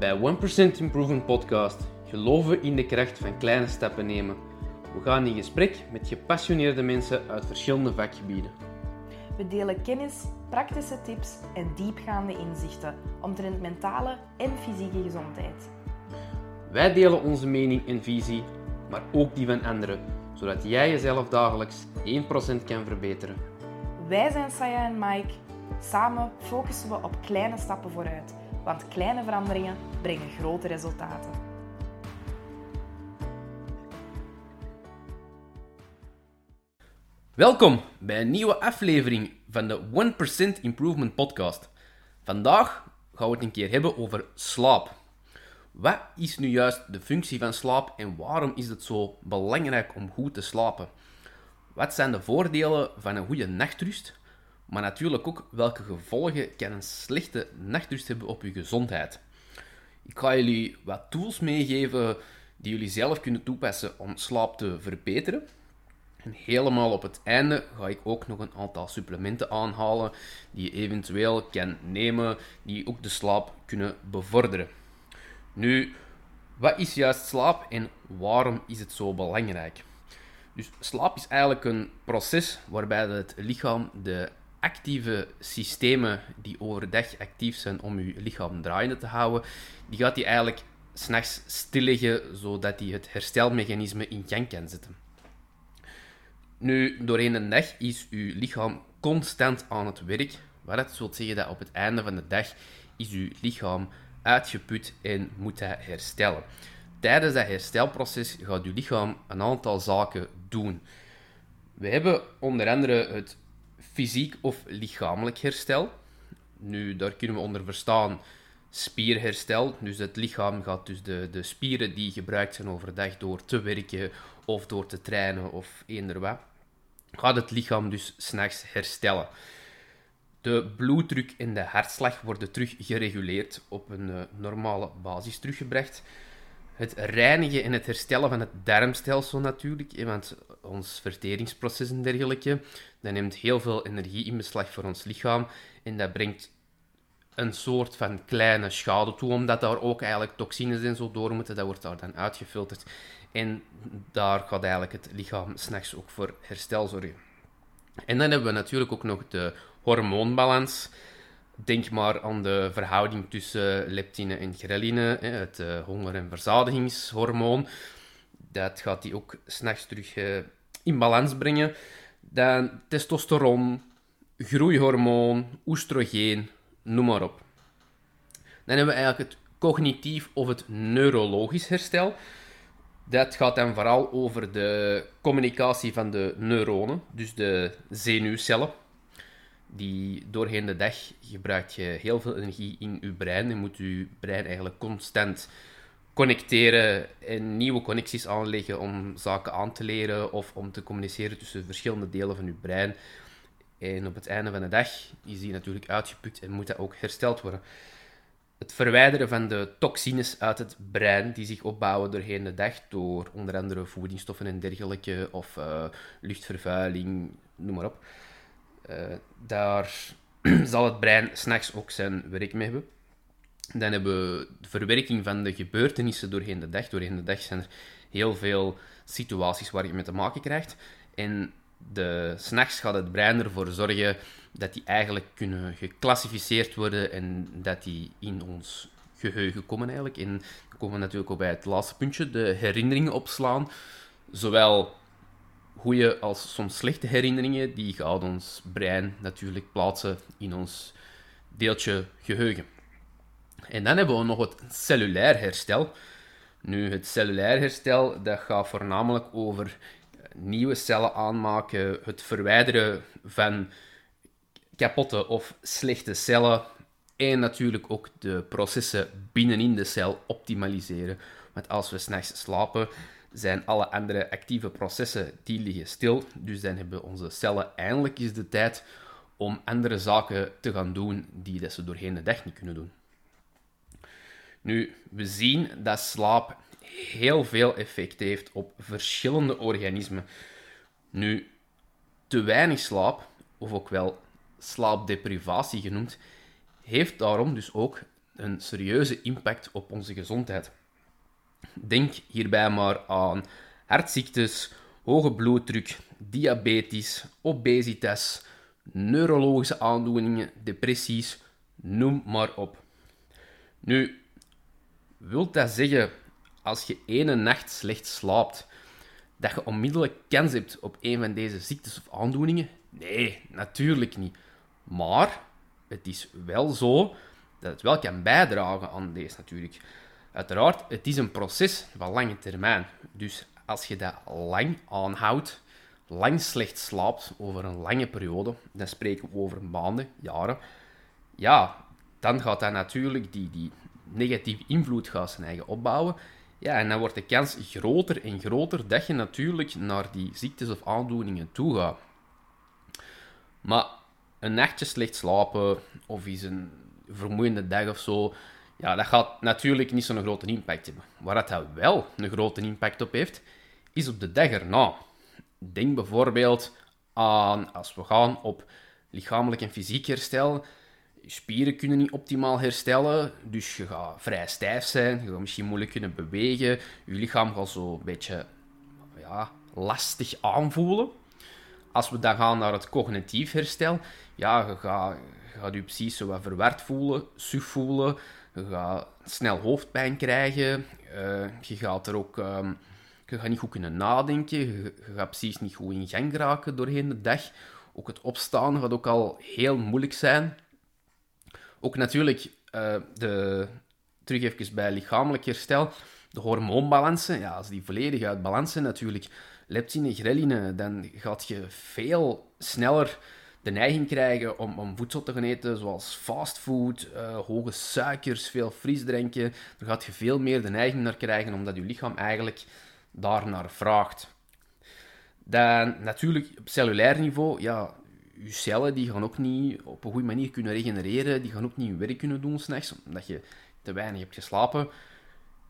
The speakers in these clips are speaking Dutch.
Bij 1% Improvement Podcast geloven we in de kracht van kleine stappen nemen. We gaan in gesprek met gepassioneerde mensen uit verschillende vakgebieden. We delen kennis, praktische tips en diepgaande inzichten omtrent mentale en fysieke gezondheid. Wij delen onze mening en visie, maar ook die van anderen, zodat jij jezelf dagelijks 1% kan verbeteren. Wij zijn Saya en Mike. Samen focussen we op kleine stappen vooruit, want kleine veranderingen brengen grote resultaten. Welkom bij een nieuwe aflevering van de 1% Improvement Podcast. Vandaag gaan we het een keer hebben over slaap. Wat is nu juist de functie van slaap en waarom is het zo belangrijk om goed te slapen? Wat zijn de voordelen van een goede nachtrust? Maar natuurlijk ook welke gevolgen kan een slechte nachtrust hebben op je gezondheid. Ik ga jullie wat tools meegeven die jullie zelf kunnen toepassen om slaap te verbeteren. En helemaal op het einde ga ik ook nog een aantal supplementen aanhalen die je eventueel kan nemen, die ook de slaap kunnen bevorderen. Nu, wat is juist slaap en waarom is het zo belangrijk? Dus slaap is eigenlijk een proces waarbij het lichaam de actieve systemen die overdag actief zijn om je lichaam draaiende te houden, die gaat hij eigenlijk s'nachts stilleggen, zodat hij het herstelmechanisme in gang kan zetten. Nu, doorheen de dag is uw lichaam constant aan het werk, wat dat wil zeggen dat op het einde van de dag is uw lichaam uitgeput en moet hij herstellen. Tijdens dat herstelproces gaat uw lichaam een aantal zaken doen. We hebben onder andere het fysiek of lichamelijk herstel. Nu, daar kunnen we onder verstaan spierherstel. Dus het lichaam gaat dus de, de spieren die gebruikt zijn overdag door te werken of door te trainen of eender wat, gaat het lichaam dus s'nachts herstellen. De bloeddruk en de hartslag worden terug gereguleerd, op een uh, normale basis teruggebracht. Het reinigen en het herstellen van het darmstelsel natuurlijk, want ons verteringsproces en dergelijke, dat neemt heel veel energie in beslag voor ons lichaam en dat brengt een soort van kleine schade toe, omdat daar ook eigenlijk toxines en zo door moeten. Dat wordt daar dan uitgefilterd. En daar gaat eigenlijk het lichaam s'nachts ook voor herstel zorgen. En dan hebben we natuurlijk ook nog de hormoonbalans. Denk maar aan de verhouding tussen leptine en ghreline, het eh, honger- en verzadigingshormoon. Dat gaat die ook s'nachts terug eh, in balans brengen. Dan testosteron, groeihormoon, oestrogeen, noem maar op. Dan hebben we eigenlijk het cognitief of het neurologisch herstel. Dat gaat dan vooral over de communicatie van de neuronen, dus de zenuwcellen. Die doorheen de dag gebruikt je heel veel energie in je brein. Je moet je brein eigenlijk constant connecteren en nieuwe connecties aanleggen om zaken aan te leren of om te communiceren tussen verschillende delen van je brein. En op het einde van de dag is die natuurlijk uitgeput en moet dat ook hersteld worden. Het verwijderen van de toxines uit het brein die zich opbouwen doorheen de dag door onder andere voedingsstoffen en dergelijke of uh, luchtvervuiling, noem maar op. Uh, daar zal het brein s'nachts ook zijn werk mee hebben. Dan hebben we de verwerking van de gebeurtenissen doorheen de dag. Doorheen de dag zijn er heel veel situaties waar je mee te maken krijgt. En s'nachts gaat het brein ervoor zorgen dat die eigenlijk kunnen geclassificeerd worden en dat die in ons geheugen komen eigenlijk. En dan komen we natuurlijk ook bij het laatste puntje, de herinneringen opslaan. Zowel goede als soms slechte herinneringen, die gaat ons brein natuurlijk plaatsen in ons deeltje geheugen. En dan hebben we nog het cellulair herstel. Nu, het cellulair herstel, dat gaat voornamelijk over nieuwe cellen aanmaken, het verwijderen van kapotte of slechte cellen en natuurlijk ook de processen binnenin de cel optimaliseren. Want als we s'nachts slapen, zijn alle andere actieve processen die liggen stil. Dus dan hebben onze cellen eindelijk eens de tijd om andere zaken te gaan doen die dat ze doorheen de dag niet kunnen doen. Nu, we zien dat slaap heel veel effect heeft op verschillende organismen. Nu, te weinig slaap, of ook wel slaapdeprivatie genoemd, heeft daarom dus ook een serieuze impact op onze gezondheid. Denk hierbij maar aan hartziektes, hoge bloeddruk, diabetes, obesitas, neurologische aandoeningen, depressies, noem maar op. Nu, wilt dat zeggen, als je ene nacht slecht slaapt, dat je onmiddellijk kans hebt op een van deze ziektes of aandoeningen? Nee, natuurlijk niet. Maar het is wel zo dat het wel kan bijdragen aan deze natuurlijk. Uiteraard, het is een proces van lange termijn. Dus als je dat lang aanhoudt, lang slecht slaapt over een lange periode, dan spreken we over maanden, jaren, ja, dan gaat dat natuurlijk die, die negatieve invloed gaan zijn eigen opbouwen. Ja, en dan wordt de kans groter en groter dat je natuurlijk naar die ziektes of aandoeningen toe gaat. Maar een nachtje slecht slapen of is een vermoeiende dag of zo, ja, dat gaat natuurlijk niet zo'n grote impact hebben. Waar dat wel een grote impact op heeft, is op de dag erna. Denk bijvoorbeeld aan als we gaan op lichamelijk en fysiek herstel. Spieren kunnen niet optimaal herstellen, dus je gaat vrij stijf zijn, je gaat misschien moeilijk kunnen bewegen, je lichaam gaat zo een beetje ja, lastig aanvoelen. Als we dan gaan naar het cognitief herstel, ja, je gaat, je gaat precies zo wat verward voelen, suf voelen, je gaat snel hoofdpijn krijgen, uh, je gaat er ook... Um, je gaat niet goed kunnen nadenken, je, gaat precies niet goed in gang geraken doorheen de dag. Ook het opstaan gaat ook al heel moeilijk zijn. Ook natuurlijk, uh, de, terug even bij lichamelijk herstel, de hormoonbalansen, ja, als die volledig uit balans zijn natuurlijk, leptine, ghreline, dan gaat je veel sneller de neiging krijgen om, om voedsel te gaan eten, zoals fastfood, uh, hoge suikers, veel frisdrinken. Daar gaat je veel meer de neiging naar krijgen, omdat je lichaam eigenlijk daarnaar vraagt. Dan natuurlijk op cellulair niveau, ja, je cellen die gaan ook niet op een goede manier kunnen regenereren, die gaan ook niet hun werk kunnen doen s'nachts, omdat je te weinig hebt geslapen.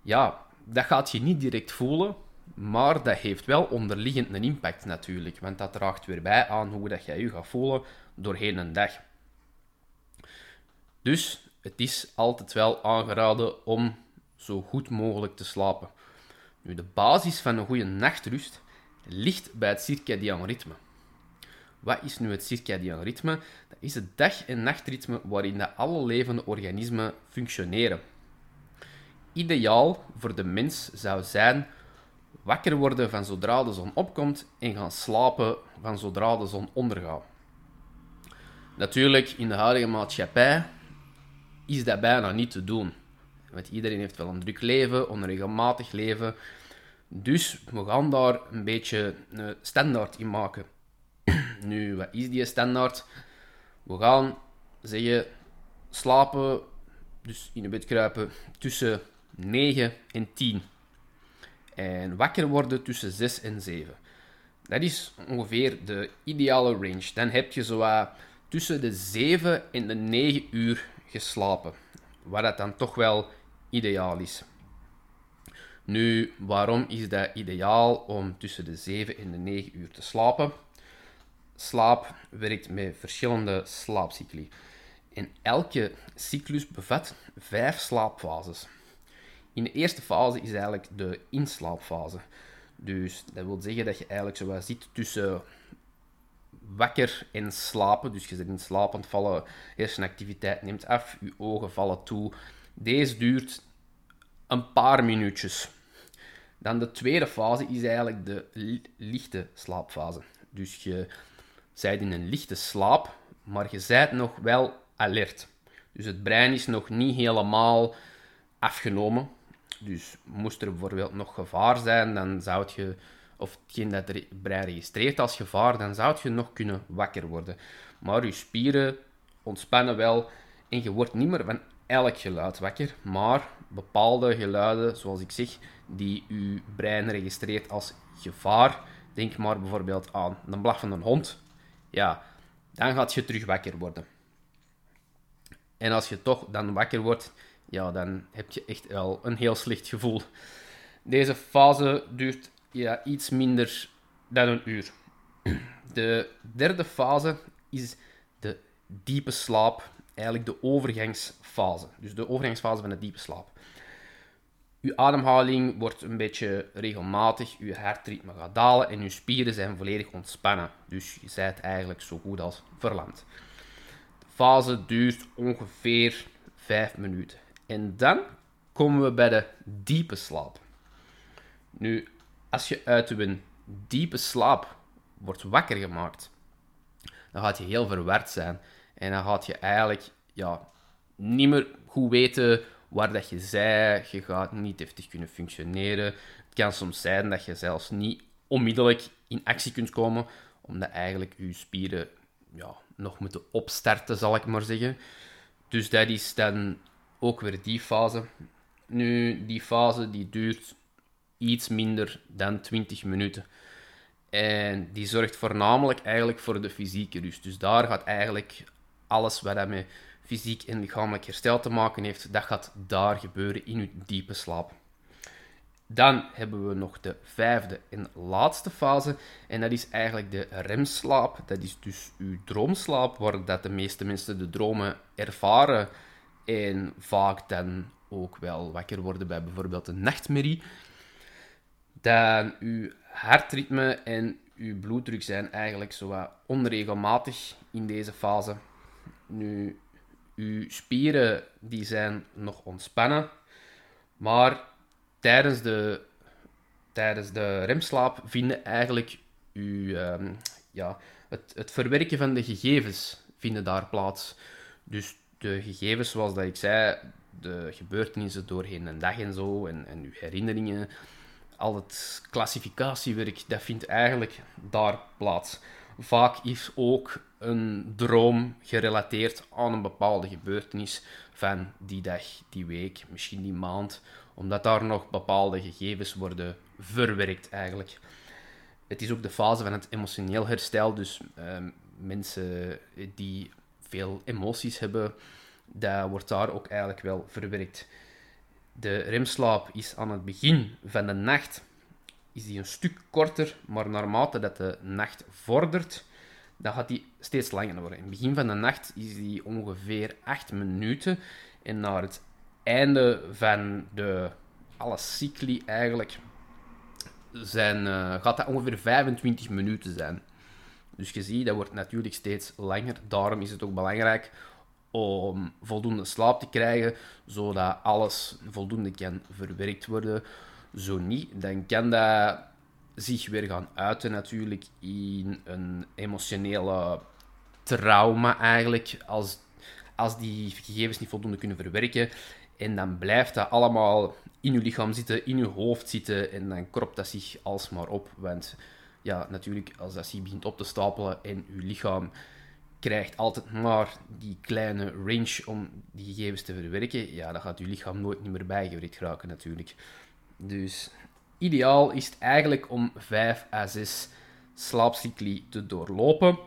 Ja, dat gaat je niet direct voelen, maar dat heeft wel onderliggend een impact natuurlijk, want dat draagt weer bij aan hoe dat jij je gaat voelen doorheen een dag. Dus het is altijd wel aangeraden om zo goed mogelijk te slapen. Nu, de basis van een goede nachtrust ligt bij het circadiaan ritme. Wat is nu het circadiaan ritme? Dat is het dag- en nachtritme waarin de alle levende organismen functioneren. Ideaal voor de mens zou zijn wakker worden van zodra de zon opkomt en gaan slapen van zodra de zon ondergaat. Natuurlijk, in de huidige maatschappij is dat bijna niet te doen. Want iedereen heeft wel een druk leven, onregelmatig leven. Dus we gaan daar een beetje een standaard in maken. nu, wat is die standaard? We gaan zeggen slapen, dus in de bed kruipen, tussen 9 en 10. En wakker worden tussen 6 en 7. Dat is ongeveer de ideale range. Dan heb je zo tussen de 7 en de 9 uur geslapen. Wat dat dan toch wel ideaal is. Nu, waarom is dat ideaal om tussen de 7 en de 9 uur te slapen? Slaap werkt met verschillende slaapcycli. En elke cyclus bevat vijf slaapfases. In de eerste fase is eigenlijk de inslaapfase. Dus dat wil zeggen dat je eigenlijk zo zit tussen wakker en slapen. Dus je zit in slaap aan het vallen, hersenactiviteit neemt af, je ogen vallen toe. Deze duurt een paar minuutjes. Dan de tweede fase is eigenlijk de lichte slaapfase. Dus je bent in een lichte slaap, maar je bent nog wel alert. Dus het brein is nog niet helemaal afgenomen. Dus moest er bijvoorbeeld nog gevaar zijn, dan zou je, of hetgeen dat het brein registreert als gevaar, dan zou je nog kunnen wakker worden. Maar je spieren ontspannen wel en je wordt niet meer van elk geluid wakker, maar bepaalde geluiden, zoals ik zeg, die je brein registreert als gevaar. Denk maar bijvoorbeeld aan een blaffende hond. Ja, dan gaat je terug wakker worden. En als je toch dan wakker wordt, ja, dan heb je echt wel een heel slecht gevoel. Deze fase duurt ja, iets minder dan een uur. De derde fase is de diepe slaap eigenlijk de overgangsfase. Dus de overgangsfase van de diepe slaap. Uw ademhaling wordt een beetje regelmatig, uw hartritme gaat dalen en uw spieren zijn volledig ontspannen. Dus je bent eigenlijk zo goed als verlamd. De fase duurt ongeveer 5 minuten. En dan komen we bij de diepe slaap. Nu, als je uit een diepe slaap wordt wakker gemaakt, dan gaat je heel verward zijn. En dan gaat je eigenlijk ja, niet meer goed weten waar dat je zij. Je gaat niet deftig kunnen functioneren. Het kan soms zijn dat je zelfs niet onmiddellijk in actie kunt komen, omdat eigenlijk je spieren ja, nog moeten opstarten, zal ik maar zeggen. Dus dat is dan ook weer die fase. Nu, die fase die duurt iets minder dan 20 minuten. En die zorgt voornamelijk eigenlijk voor de fysieke rust. Dus daar gaat eigenlijk alles wat met fysiek en lichamelijk herstel te maken heeft, dat gaat daar gebeuren in uw diepe slaap. Dan hebben we nog de vijfde en laatste fase. En dat is eigenlijk de remslaap. Dat is dus uw droomslaap, waar dat de meeste mensen de dromen ervaren. En vaak dan ook wel wakker worden bij bijvoorbeeld een nachtmerrie. Dan uw hartritme en uw bloeddruk zijn eigenlijk zo onregelmatig in deze fase. Nu, uw spieren die zijn nog ontspannen, maar tijdens de, tijdens de remslaap vinden eigenlijk uw, ehm, ja, het, het verwerken van de gegevens vinden daar plaats. Dus de gegevens, zoals dat ik zei, de gebeurtenissen doorheen een dag en zo, en, en uw herinneringen, al het klassificatiewerk, dat vindt eigenlijk daar plaats. Vaak is ook een droom gerelateerd aan een bepaalde gebeurtenis van die dag, die week, misschien die maand, omdat daar nog bepaalde gegevens worden verwerkt eigenlijk. Het is ook de fase van het emotioneel herstel, dus ehm, mensen die veel emoties hebben, dat wordt daar ook eigenlijk wel verwerkt. De remslaap is aan het begin van de nacht is die een stuk korter, maar naarmate dat de nacht vordert, dan gaat die steeds langer worden. In het begin van de nacht is die ongeveer 8 minuten en naar het einde van de alle cycli eigenlijk zijn, uh, gaat dat ongeveer 25 minuten zijn. Dus je ziet, dat wordt natuurlijk steeds langer. Daarom is het ook belangrijk om voldoende slaap te krijgen, zodat alles voldoende kan verwerkt worden. Zo niet, dan kan dat zich weer gaan uiten natuurlijk in een emotionele trauma eigenlijk, als, als die gegevens niet voldoende kunnen verwerken. En dan blijft dat allemaal in je lichaam zitten, in je hoofd zitten en dan kropt dat zich alsmaar op. ja, natuurlijk, als dat zich begint op te stapelen en je lichaam krijgt altijd maar die kleine range om die gegevens te verwerken, ja, dan gaat je lichaam nooit meer bijgewerkt raken natuurlijk. Dus ideaal is het eigenlijk om 5 à 6 slaapcycli te doorlopen.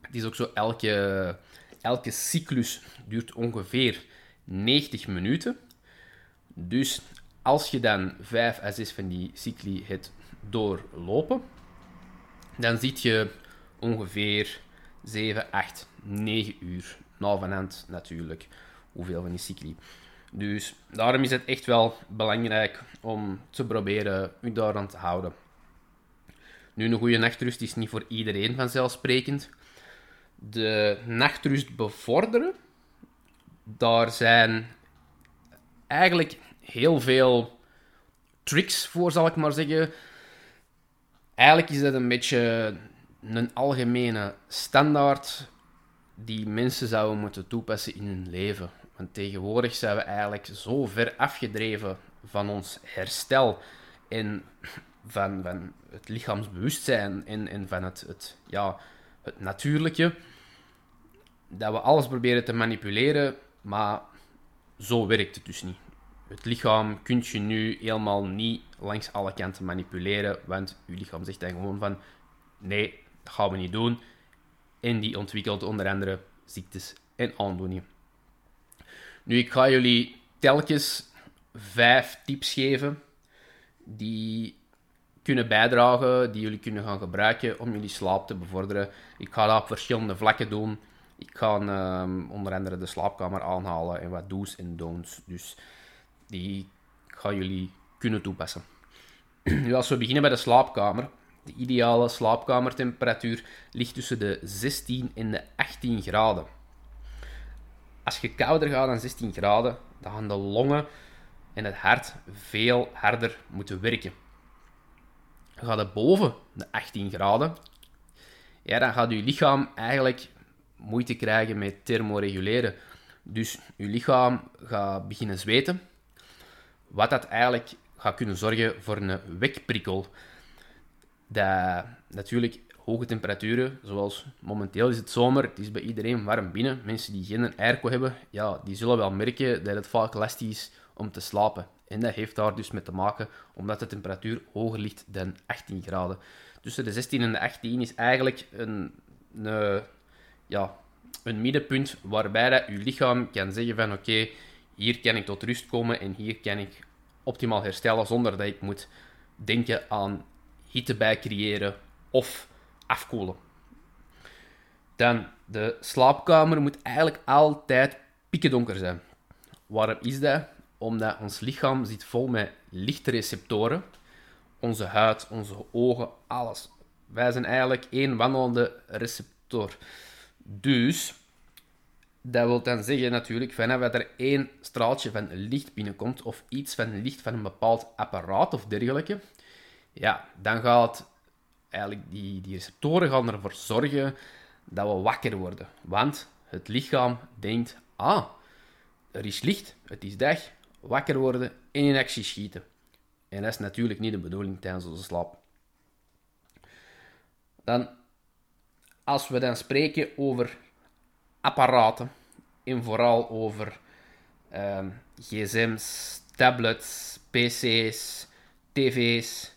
Het is ook zo, elke, elke cyclus duurt ongeveer 90 minuten. Dus als je dan 5 à 6 van die cycli hebt doorlopen, dan zit je ongeveer 7, 8, 9 uur. Nou, van hand natuurlijk, hoeveel van die cycli. Dus daarom is het echt wel belangrijk om te proberen u daar aan te houden. Nu, een goede nachtrust is niet voor iedereen vanzelfsprekend. De nachtrust bevorderen, daar zijn eigenlijk heel veel tricks voor, zal ik maar zeggen. Eigenlijk is dat een beetje een algemene standaard die mensen zouden moeten toepassen in hun leven. Want tegenwoordig zijn we eigenlijk zo ver afgedreven van ons herstel en van, van het lichaamsbewustzijn en, en van het, het, ja, het natuurlijke, dat we alles proberen te manipuleren, maar zo werkt het dus niet. Het lichaam kun je nu helemaal niet langs alle kanten manipuleren, want je lichaam zegt dan gewoon van nee, dat gaan we niet doen. En die ontwikkelt onder andere ziektes en aandoeningen. Nu, ik ga jullie telkens vijf tips geven die kunnen bijdragen, die jullie kunnen gaan gebruiken om jullie slaap te bevorderen. Ik ga dat op verschillende vlakken doen. Ik ga ehm, onder andere de slaapkamer aanhalen en wat do's en don'ts. Dus die gaan jullie kunnen toepassen. Nu, als we beginnen bij de slaapkamer. De ideale slaapkamertemperatuur ligt tussen de 16 en de 18 graden. Als je kouder gaat dan 16 graden, dan gaan de longen en het hart veel harder moeten werken. Gaat het boven de 18 graden, ja, dan gaat je lichaam eigenlijk moeite krijgen met thermoreguleren. Dus je lichaam gaat beginnen zweten, wat dat eigenlijk gaat kunnen zorgen voor een wekprikkel. Dat natuurlijk hoge temperaturen, zoals momenteel is het zomer, het is bij iedereen warm binnen. Mensen die geen airco hebben, ja, die zullen wel merken dat het vaak lastig is om te slapen. En dat heeft daar dus mee te maken omdat de temperatuur hoger ligt dan 18 graden. Tussen de 16 en de 18 is eigenlijk een, een, ja, een middenpunt waarbij dat je lichaam kan zeggen van oké, hier kan ik tot rust komen en hier kan ik optimaal herstellen zonder dat ik moet denken aan hitte bij creëren of afkoelen. Dan, de slaapkamer moet eigenlijk altijd pikkendonker zijn. Waarom is dat? Omdat ons lichaam zit vol met lichtreceptoren. Onze huid, onze ogen, alles. Wij zijn eigenlijk één wandelende receptor. Dus, dat wil dan zeggen natuurlijk, vanaf dat er één straaltje van licht binnenkomt, of iets van licht van een bepaald apparaat of dergelijke, ja, dan gaat eigenlijk die, die receptoren gaan ervoor zorgen dat we wakker worden. Want het lichaam denkt, ah, er is licht, het is dag, wakker worden en in actie schieten. En dat is natuurlijk niet de bedoeling tijdens onze slaap. Dan, als we dan spreken over apparaten, en vooral over ehm, gsm's, tablets, pc's, tv's,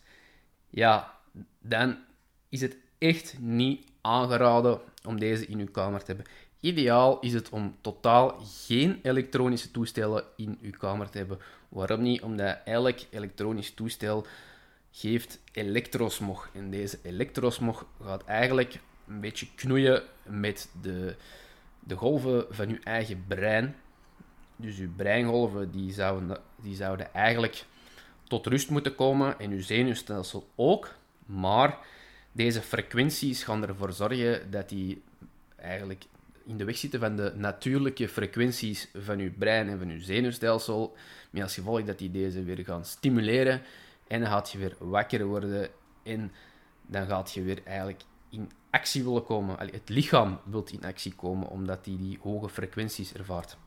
ja, dan is het echt niet aangeraden om deze in uw kamer te hebben. Ideaal is het om totaal geen elektronische toestellen in uw kamer te hebben. Waarom niet? Omdat elk elektronisch toestel geeft elektrosmog. En deze elektrosmog gaat eigenlijk een beetje knoeien met de, de golven van uw eigen brein. Dus uw breingolven die zouden, die zouden eigenlijk tot rust moeten komen en uw zenuwstelsel ook. Maar deze frequenties gaan ervoor zorgen dat die eigenlijk in de weg zitten van de natuurlijke frequenties van uw brein en van uw zenuwstelsel. Met als gevolg dat die deze weer gaan stimuleren. En dan gaat je weer wakker worden. En dan gaat je weer eigenlijk in actie willen komen. Het lichaam wil in actie komen, omdat die die hoge frequenties ervaart.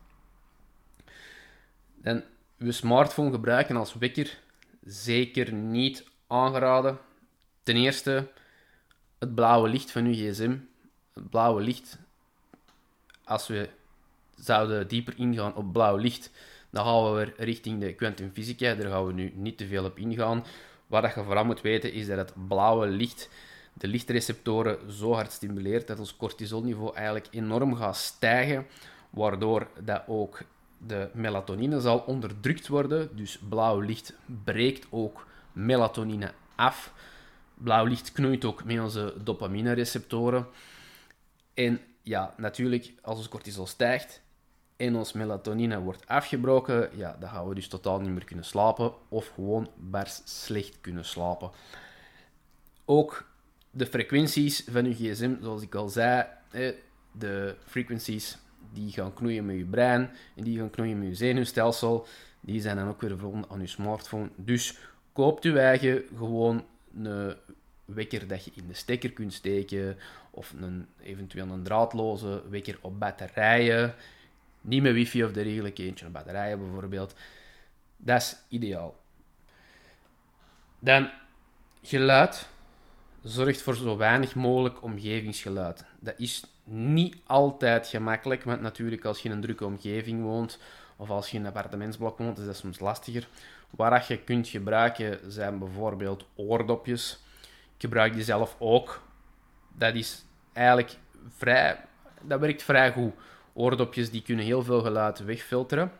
Dan uw smartphone gebruiken als wekker zeker niet aangeraden. Ten eerste, het blauwe licht van uw gsm. Het blauwe licht als we zouden dieper ingaan op blauw licht, dan gaan we weer richting de kwantumfysica. Daar gaan we nu niet te veel op ingaan. Wat je vooral moet weten is dat het blauwe licht de lichtreceptoren zo hard stimuleert dat ons cortisolniveau eigenlijk enorm gaat stijgen, waardoor dat ook de melatonine zal onderdrukt worden. Dus blauw licht breekt ook melatonine af. Blauw licht knoeit ook met onze dopamine receptoren. En ja, natuurlijk, als ons cortisol stijgt en ons melatonine wordt afgebroken, ja, dan gaan we dus totaal niet meer kunnen slapen of gewoon bars slecht kunnen slapen. Ook de frequenties van uw gsm, zoals ik al zei, de frequenties die gaan knoeien met je brein en die gaan knoeien met je zenuwstelsel, die zijn dan ook weer verbonden aan je smartphone. Dus koopt uw eigen gewoon een wekker dat je in de stekker kunt steken, of een, eventueel een draadloze wekker op batterijen. Niet met wifi of dergelijke, eentje op batterijen bijvoorbeeld. Dat is ideaal. Dan geluid zorgt voor zo weinig mogelijk omgevingsgeluid. Dat is niet altijd gemakkelijk, want natuurlijk als je in een drukke omgeving woont of als je in een appartementsblok woont, is dat soms lastiger. Wat je kunt gebruiken zijn bijvoorbeeld oordopjes ik gebruik die zelf ook. Dat is eigenlijk vrij... Dat werkt vrij goed. Oordopjes die kunnen heel veel geluid wegfilteren.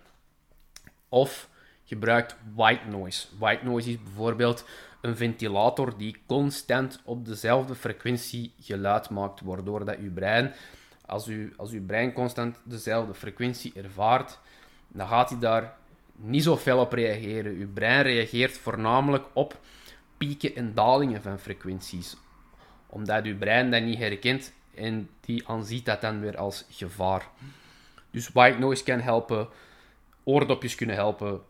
Of gebruikt white noise. White noise is bijvoorbeeld een ventilator die constant op dezelfde frequentie geluid maakt, waardoor dat je brein Als, u, als uw brein constant dezelfde frequentie ervaart, dan gaat hij daar niet zo fel op reageren. Uw brein reageert voornamelijk op pieken en dalingen van frequenties. Omdat uw brein dat niet herkent en die aanziet dat dan weer als gevaar. Dus white noise kan helpen, oordopjes kunnen helpen.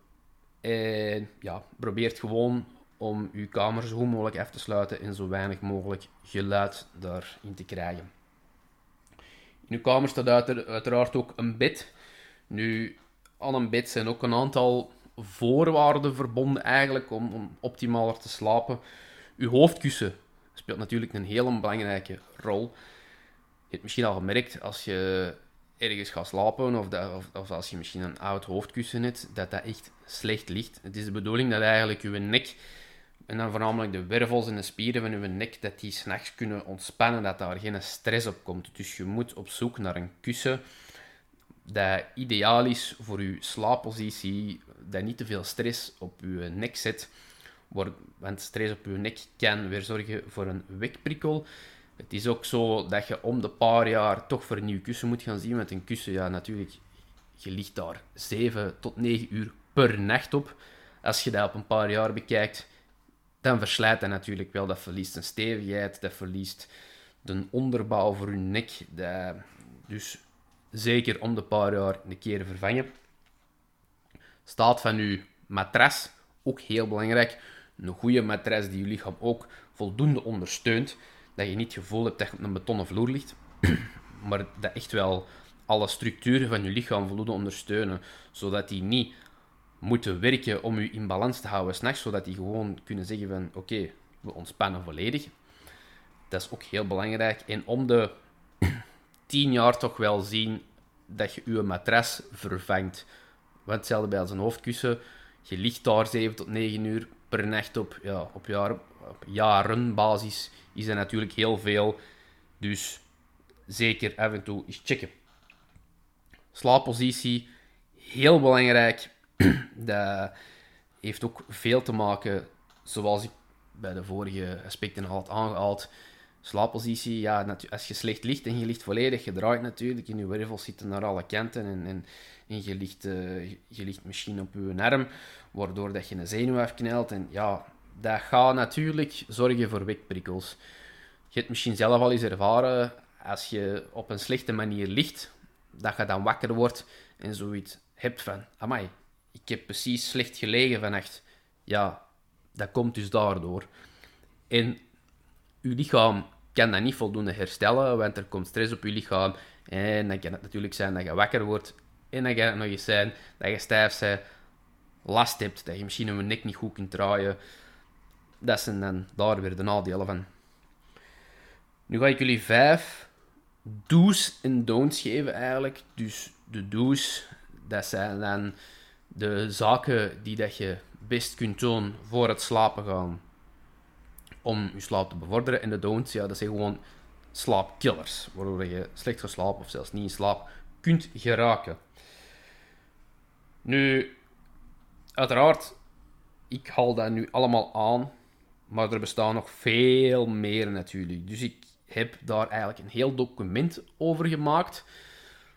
En ja, probeert gewoon om uw kamer zo goed mogelijk af te sluiten en zo weinig mogelijk geluid daarin te krijgen. In uw kamer staat uiteraard ook een bed. Nu, aan een bed zijn ook een aantal voorwaarden verbonden eigenlijk om, om optimaler te slapen. Uw hoofdkussen speelt natuurlijk een hele belangrijke rol. Je hebt misschien al gemerkt als je ergens gaat slapen of, of, als je misschien een oud hoofdkussen hebt, dat dat echt slecht ligt. Het is de bedoeling dat eigenlijk je nek en dan voornamelijk de wervels en de spieren van je nek, dat die s'nachts kunnen ontspannen, dat daar geen stress op komt. Dus je moet op zoek naar een kussen dat ideaal is voor je slaappositie, dat niet te veel stress op je nek zet. Want stress op je nek kan weer zorgen voor een wekprikkel. Het is ook zo dat je om de paar jaar toch voor een nieuw kussen moet gaan zien. Want een kussen, ja, natuurlijk, je ligt daar 7 tot 9 uur per nacht op. Als je dat op een paar jaar bekijkt, dan verslijt dat natuurlijk wel. Dat verliest een stevigheid, dat verliest de onderbouw voor je nek. Dat, dus zeker om de paar jaar een keer vervangen. Staat van uw matras, ook heel belangrijk. Een goede matras die je lichaam ook voldoende ondersteunt. Dat je niet het gevoel hebt dat je op een betonnen vloer ligt. maar dat echt wel alle structuren van je lichaam voldoende ondersteunen. Zodat die niet moeten werken om je in balans te houden s'nachts. Zodat die gewoon kunnen zeggen van oké, we ontspannen volledig. Dat is ook heel belangrijk. En om de tien jaar toch wel zien dat je je matras vervangt. Want hetzelfde bij als een hoofdkussen. Je ligt daar 7 tot 9 uur per nacht op. Ja, op, jaar, op jarenbasis is dat natuurlijk heel veel. Dus zeker af en toe eens checken. Slaappositie, heel belangrijk. dat heeft ook veel te maken, zoals ik bij de vorige aspecten al had aangehaald, slaappositie, ja, als je slecht ligt en je ligt volledig gedraaid natuurlijk, in je wervels zitten naar alle kanten en, en, en je, ligt, uh, je ligt misschien op je arm, waardoor dat je een zenuw afknelt. En ja, dat gaat natuurlijk zorgen voor wekprikkels. Je hebt misschien zelf al eens ervaren, als je op een slechte manier ligt, dat je dan wakker wordt en zoiets hebt van, amai, ik heb precies slecht gelegen vannacht. Ja, dat komt dus daardoor. En uw lichaam kan dat niet voldoende herstellen, want er komt stress op je lichaam. En dan kan het natuurlijk zijn dat je wakker wordt. En dan kan het nog eens zijn dat je stijf bent, last hebt, dat je misschien je nek niet goed kunt draaien. Dat zijn dan daar weer de nadelen van. Nu ga ik jullie vijf do's en don'ts geven eigenlijk. Dus de do's, dat zijn dan de zaken die dat je best kunt doen voor het slapen gaan om je slaap te bevorderen. En de don'ts, ja, dat zijn gewoon slaapkillers, waardoor je slecht geslapen of zelfs niet in slaap kunt geraken. Nu, uiteraard, ik haal dat nu allemaal aan, maar er bestaan nog veel meer natuurlijk. Dus ik heb daar eigenlijk een heel document over gemaakt,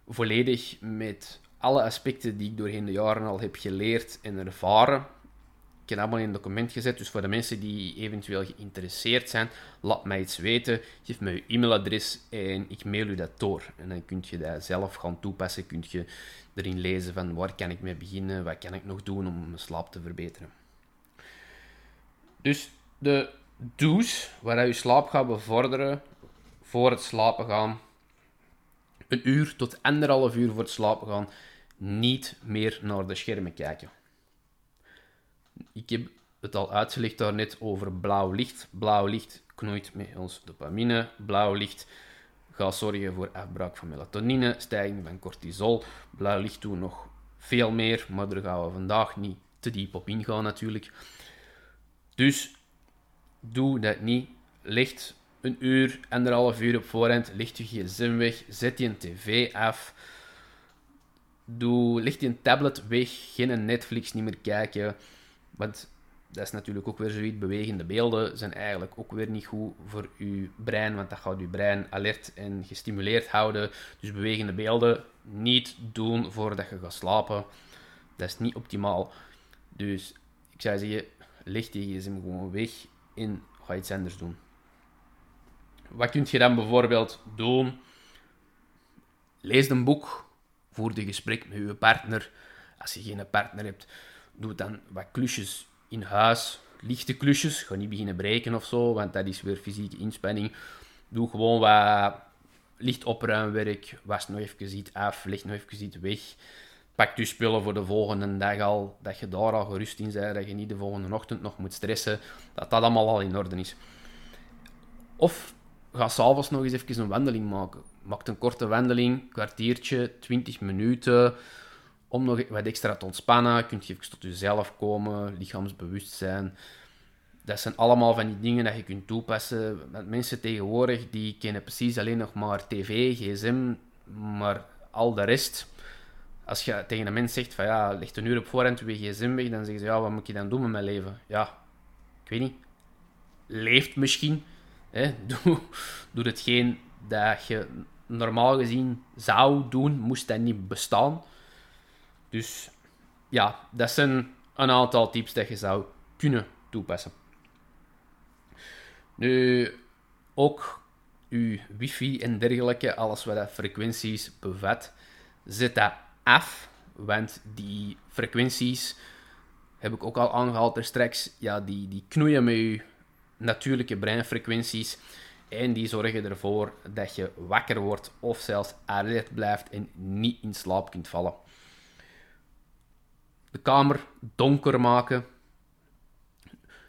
volledig met alle aspecten die ik doorheen de jaren al heb geleerd en ervaren ik heb allemaal in een document gezet. Dus voor de mensen die eventueel geïnteresseerd zijn, laat mij iets weten. Geef me je e-mailadres en ik mail u dat door. En dan kun je dat zelf gaan toepassen. Kun je erin lezen van waar kan ik mee beginnen, wat kan ik nog doen om mijn slaap te verbeteren. Dus de do's waar je slaap gaat bevorderen voor het slapen gaan. Een uur tot anderhalf uur voor het slapen gaan. Niet meer naar de schermen kijken ik heb het al uitgelegd daarnet over blauw licht. Blauw licht knoeit met ons dopamine. Blauw licht gaat zorgen voor afbraak van melatonine, stijging van cortisol. Blauw licht doet nog veel meer, maar daar gaan we vandaag niet te diep op ingaan natuurlijk. Dus doe dat niet. Licht een uur, anderhalf uur op voorhand, licht je gsm weg, zet je een tv af. Doe, licht je een tablet weg, geen Netflix niet meer kijken. Want dat is natuurlijk ook weer zoiets. Bewegende beelden zijn eigenlijk ook weer niet goed voor uw brein, want dat gaat uw brein alert en gestimuleerd houden. Dus bewegende beelden niet doen voordat je gaat slapen. Dat is niet optimaal. Dus ik zou zeggen, leg die gsm gewoon weg en ga iets anders doen. Wat kun je dan bijvoorbeeld doen? Lees een boek, voer de gesprek met je partner. Als je geen partner hebt, doe dan wat klusjes in huis. Lichte klusjes, ga niet beginnen breken of zo, want dat is weer fysieke inspanning. Doe gewoon wat licht opruimwerk, was nog even iets af, leg nog even iets weg. Pak je spullen voor de volgende dag al, dat je daar al gerust in bent, dat je niet de volgende ochtend nog moet stressen, dat dat allemaal al in orde is. Of ga s'avonds nog eens even een wandeling maken. Maak een korte wandeling, kwartiertje, 20 minuten, om nog wat extra te ontspannen. Kun je even tot jezelf komen, lichaamsbewustzijn. Dat zijn allemaal van die dingen dat je kunt toepassen. mensen tegenwoordig die kennen precies alleen nog maar tv, gsm, maar al de rest. Als je tegen een mens zegt van ja, leg een uur op voorhand je gsm weg, dan zeggen ze ja, wat moet je dan doen met mijn leven? Ja, ik weet niet. Leeft misschien. Hè? Doe, doe hetgeen dat je normaal gezien zou doen, moest dat niet bestaan. Dus ja, dat zijn een aantal tips dat je zou kunnen toepassen. Nu, ook uw wifi en dergelijke, alles wat dat frequenties bevat, zet dat af. Want die frequenties, heb ik ook al aangehaald er straks, ja, die, die knoeien met je natuurlijke breinfrequenties. En die zorgen ervoor dat je wakker wordt of zelfs alert blijft en niet in slaap kunt vallen. De kamer donker maken.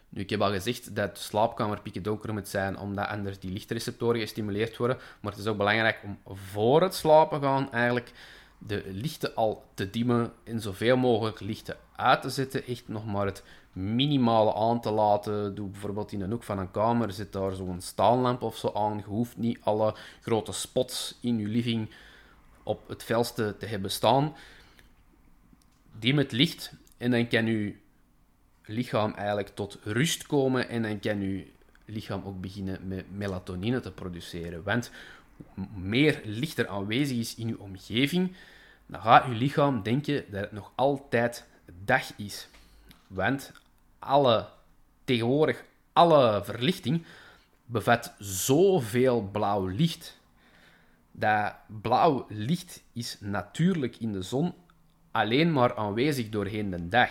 Nu, ik heb al gezegd dat de slaapkamer pikken donker moet zijn, omdat anders die lichtreceptoren gestimuleerd worden. Maar het is ook belangrijk om voor het slapen gaan eigenlijk de lichten al te dimmen en zoveel mogelijk lichten uit te zetten. Echt nog maar het minimale aan te laten. Doe bijvoorbeeld in een hoek van een kamer, zit daar zo'n staanlamp of zo aan. Je hoeft niet alle grote spots in je living op het felste te hebben staan. Dim het licht en dan kan je lichaam eigenlijk tot rust komen en dan kan je lichaam ook beginnen met melatonine te produceren. Want hoe meer licht er aanwezig is in je omgeving, dan gaat je lichaam denken dat het nog altijd dag is. Want alle, tegenwoordig alle verlichting bevat zoveel blauw licht. Dat blauw licht is natuurlijk in de zon alleen maar aanwezig doorheen de dag.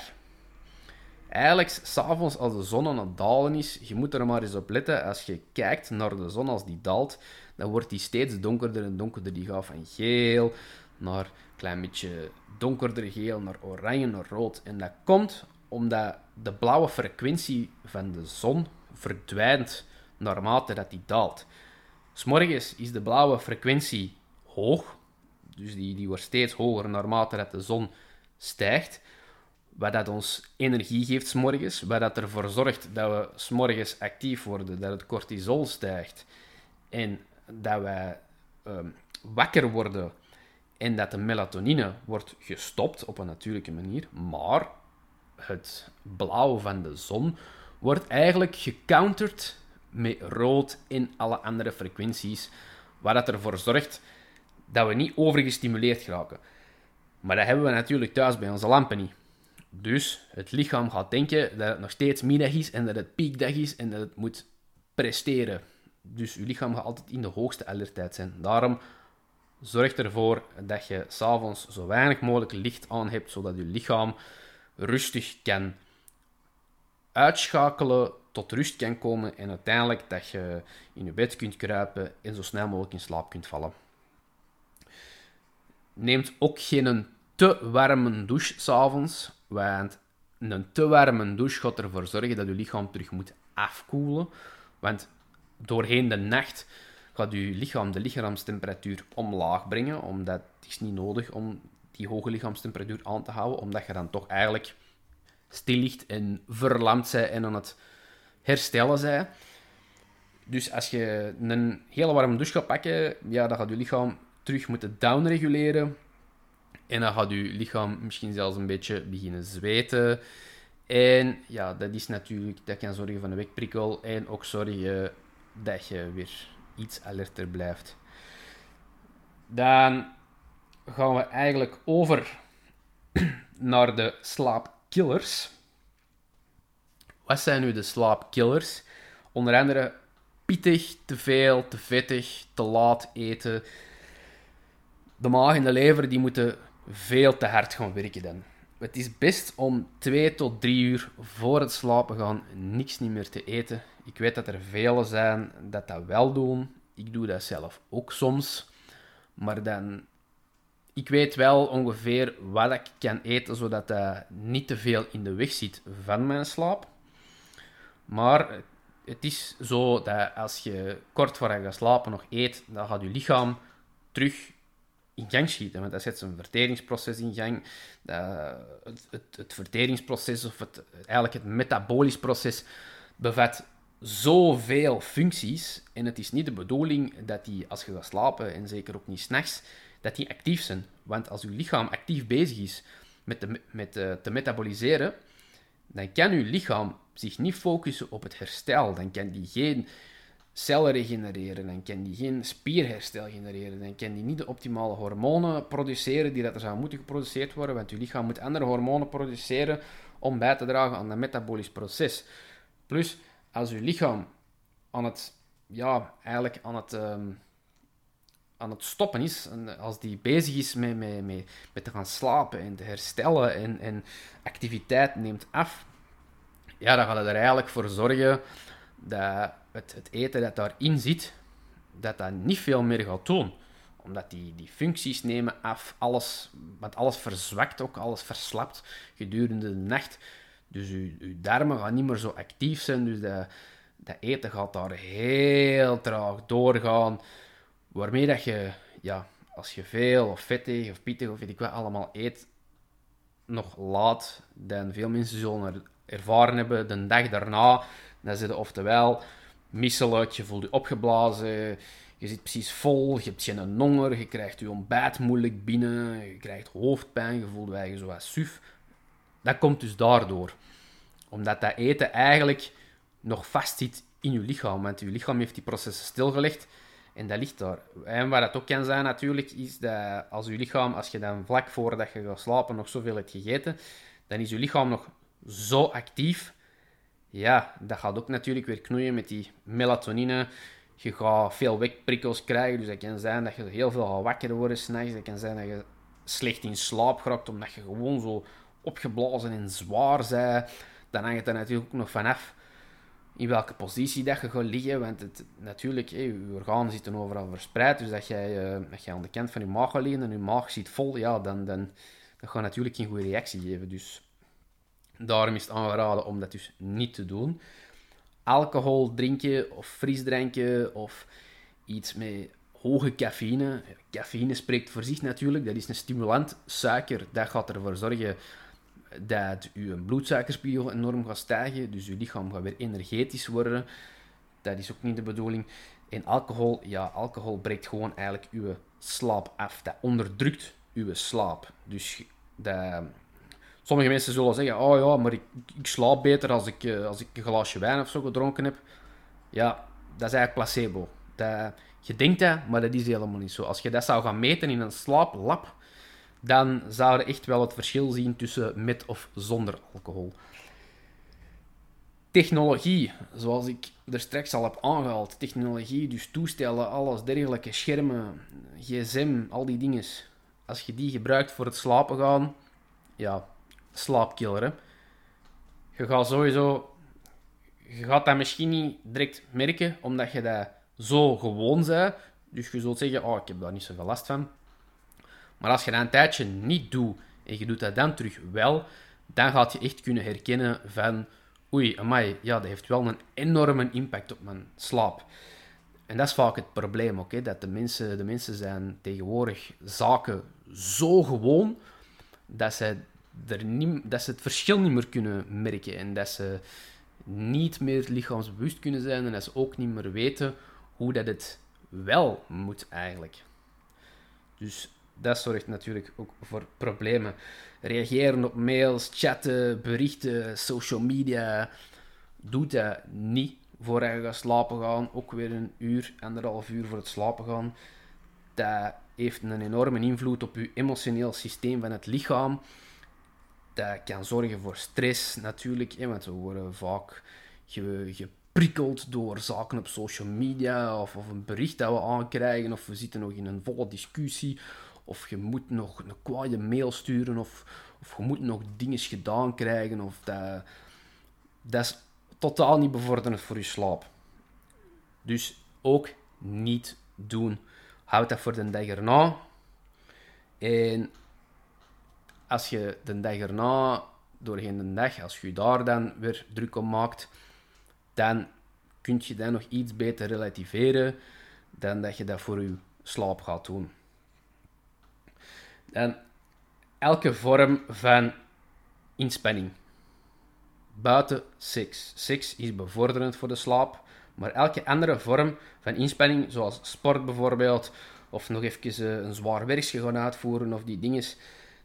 Eigenlijk, s'avonds als de zon aan het dalen is, je moet er maar eens op letten, als je kijkt naar de zon als die daalt, dan wordt die steeds donkerder en donkerder. Die gaat van geel naar een klein beetje donkerder geel, naar oranje, naar rood. En dat komt omdat de blauwe frequentie van de zon verdwijnt naarmate dat die daalt. S'morgens is de blauwe frequentie hoog, dus die, die wordt steeds hoger naarmate dat de zon stijgt. Wat dat ons energie geeft s'morgens, wat dat ervoor zorgt dat we s'morgens actief worden, dat het cortisol stijgt en dat wij ehm, wakker worden en dat de melatonine wordt gestopt op een natuurlijke manier, maar het blauw van de zon wordt eigenlijk gecounterd met rood en alle andere frequenties, wat dat ervoor zorgt dat we niet overgestimuleerd geraken. Maar dat hebben we natuurlijk thuis bij onze lampen niet. Dus het lichaam gaat denken dat het nog steeds middag is en dat het piekdag is en dat het moet presteren. Dus je lichaam gaat altijd in de hoogste alertheid zijn. Daarom zorg ervoor dat je s'avonds zo weinig mogelijk licht aan hebt, zodat je lichaam rustig kan uitschakelen, tot rust kan komen en uiteindelijk dat je in je bed kunt kruipen en zo snel mogelijk in slaap kunt vallen. Neemt ook geen te warme douche s'avonds, want een te warme douche gaat ervoor zorgen dat je lichaam terug moet afkoelen. Want doorheen de nacht gaat je lichaam de lichaamstemperatuur omlaag brengen, omdat het is niet nodig om die hoge lichaamstemperatuur aan te houden, omdat je dan toch eigenlijk stil ligt en verlamd zij en aan het herstellen zij. Dus als je een hele warme douche gaat pakken, ja, dan gaat je lichaam terug moeten downreguleren. En dan gaat je lichaam misschien zelfs een beetje beginnen zweten. En ja, dat is natuurlijk, dat kan zorgen voor een wekprikkel en ook zorgen dat je weer iets alerter blijft. Dan gaan we eigenlijk over naar de slaapkillers. Wat zijn nu de slaapkillers? Onder andere pittig, te veel, te vettig, te laat eten. De maag en de lever die moeten veel te hard gaan werken dan. Het is best om 2 tot 3 uur voor het slapen gaan niks niet meer te eten. Ik weet dat er velen zijn dat dat wel doen. Ik doe dat zelf ook soms. Maar dan... Ik weet wel ongeveer wat ik kan eten, zodat dat niet te veel in de weg zit van mijn slaap. Maar het is zo dat als je kort voor je gaat slapen nog eet, dan gaat je lichaam terug in gang schieten. Want dat zet een verteringsproces in gang. het, het, het verteringsproces, of het, eigenlijk het metabolisch proces, bevat zoveel functies. En het is niet de bedoeling dat die, als je gaat slapen, en zeker ook niet s'nachts, dat die actief zijn. Want als je lichaam actief bezig is met, de, met uh, te metaboliseren, dan kan je lichaam zich niet focussen op het herstel. Dan kan die geen cellen regenereren, dan kan die geen spierherstel genereren, dan kan die niet de optimale hormonen produceren die dat er zou moeten geproduceerd worden, want je lichaam moet andere hormonen produceren om bij te dragen aan dat metabolisch proces. Plus, als je lichaam aan het, ja, eigenlijk aan het, ehm, aan het stoppen is, en als die bezig is met, met, met, met te gaan slapen en te herstellen en, en activiteit neemt af, ja, dan gaat het er eigenlijk voor zorgen dat het, het eten dat daarin zit, dat dat niet veel meer gaat doen. Omdat die, die functies nemen af, alles, want alles verzwakt ook, alles verslapt gedurende de nacht. Dus je, je darmen gaan niet meer zo actief zijn, dus dat, dat eten gaat daar heel traag doorgaan. Waarmee dat je, ja, als je veel of vettig of pittig of weet ik wat allemaal eet, nog laat, dan veel mensen zullen ervaren hebben de dag daarna. Dan zitten oftewel misselijk, je voelt je opgeblazen, je zit precies vol, je hebt geen honger, je krijgt je ontbijt moeilijk binnen, je krijgt hoofdpijn, je voelt je zo suf. Dat komt dus daardoor. Omdat dat eten eigenlijk nog vast zit in je lichaam, want je lichaam heeft die processen stilgelegd en dat ligt daar. En wat dat ook kan zijn natuurlijk, is dat als je lichaam, als je dan vlak voordat je gaat slapen nog zoveel hebt gegeten, dan is je lichaam nog zo actief ja, dat gaat ook natuurlijk weer knoeien met die melatonine. Je gaat veel wekprikkels krijgen, dus dat kan zijn dat je heel veel gaat wakker worden s'nachts. Dat kan zijn dat je slecht in slaap geraakt, omdat je gewoon zo opgeblazen en zwaar bent. Dan hangt het er natuurlijk ook nog vanaf in welke positie dat je liggen. Want het, natuurlijk, je organen zitten overal verspreid. Dus dat jij, uh, dat jij aan de kant van je maag gaat liggen en je maag zit vol, ja, dan, dan, dat gaat natuurlijk geen goede reactie geven. Dus Daarom is het aangeraden om dat dus niet te doen. Alcohol drinken of frisdranken of iets met hoge cafeïne. Cafeïne spreekt voor zich natuurlijk. Dat is een stimulant. Suiker, dat gaat ervoor zorgen dat je bloedsuikerspiegel enorm gaat stijgen. Dus je lichaam gaat weer energetisch worden. Dat is ook niet de bedoeling. En alcohol, ja, alcohol breekt gewoon eigenlijk je slaap af. Dat onderdrukt je slaap. Dus dat, Sommige mensen zullen zeggen, oh ja, maar ik, slaap beter als ik, eh, als ik een glaasje wijn of zo gedronken heb. Ja, dat is eigenlijk placebo. Dat, je denkt dat, maar dat is helemaal niet zo. Als je dat zou gaan meten in een slaaplab, dan zou je echt wel het verschil zien tussen met of zonder alcohol. Technologie, zoals ik er straks al heb aangehaald. Technologie, dus toestellen, alles dergelijke, schermen, gsm, al die dingen. Als je die gebruikt voor het slapen gaan, ja, slaapkiller. Hè. Je gaat sowieso... Je gaat dat misschien niet direct merken, omdat je dat zo gewoon bent. Dus je zult zeggen, oh, ik heb daar niet zoveel last van. Maar als je dat een tijdje niet doet, en je doet dat dan terug wel, dan gaat je echt kunnen herkennen van... Oei, amai, ja, dat heeft wel een enorme impact op mijn slaap. En dat is vaak het probleem ook, dat de mensen, de mensen zijn tegenwoordig zaken zo gewoon, dat ze er niet, dat ze het verschil niet meer kunnen merken en dat ze niet meer lichaamsbewust kunnen zijn en dat ze ook niet meer weten hoe dat het wel moet eigenlijk. Dus dat zorgt natuurlijk ook voor problemen. Reageren op mails, chatten, berichten, social media. Doe dat niet voor je gaat slapen gaan. Ook weer een uur, anderhalf uur voor het slapen gaan. Dat heeft een enorme invloed op je emotioneel systeem van het lichaam. Dat kan zorgen voor stress natuurlijk, want we worden vaak geprikkeld door zaken op social media of, of een bericht dat we aankrijgen of we zitten nog in een volle discussie of je moet nog een kwaaie mail sturen of, of je moet nog dingen gedaan krijgen of dat, dat is totaal niet bevorderend voor je slaap. Dus ook niet doen. Houd dat voor de dag erna. En als je de dag erna, doorheen de dag, als je daar dan weer druk om maakt, dan kun je dat nog iets beter relativeren dan dat je dat voor je slaap gaat doen. En elke vorm van inspanning. Buiten seks. Seks is bevorderend voor de slaap, maar elke andere vorm van inspanning, zoals sport bijvoorbeeld, of nog even eh, een zwaar werkje gaan uitvoeren of die dingen,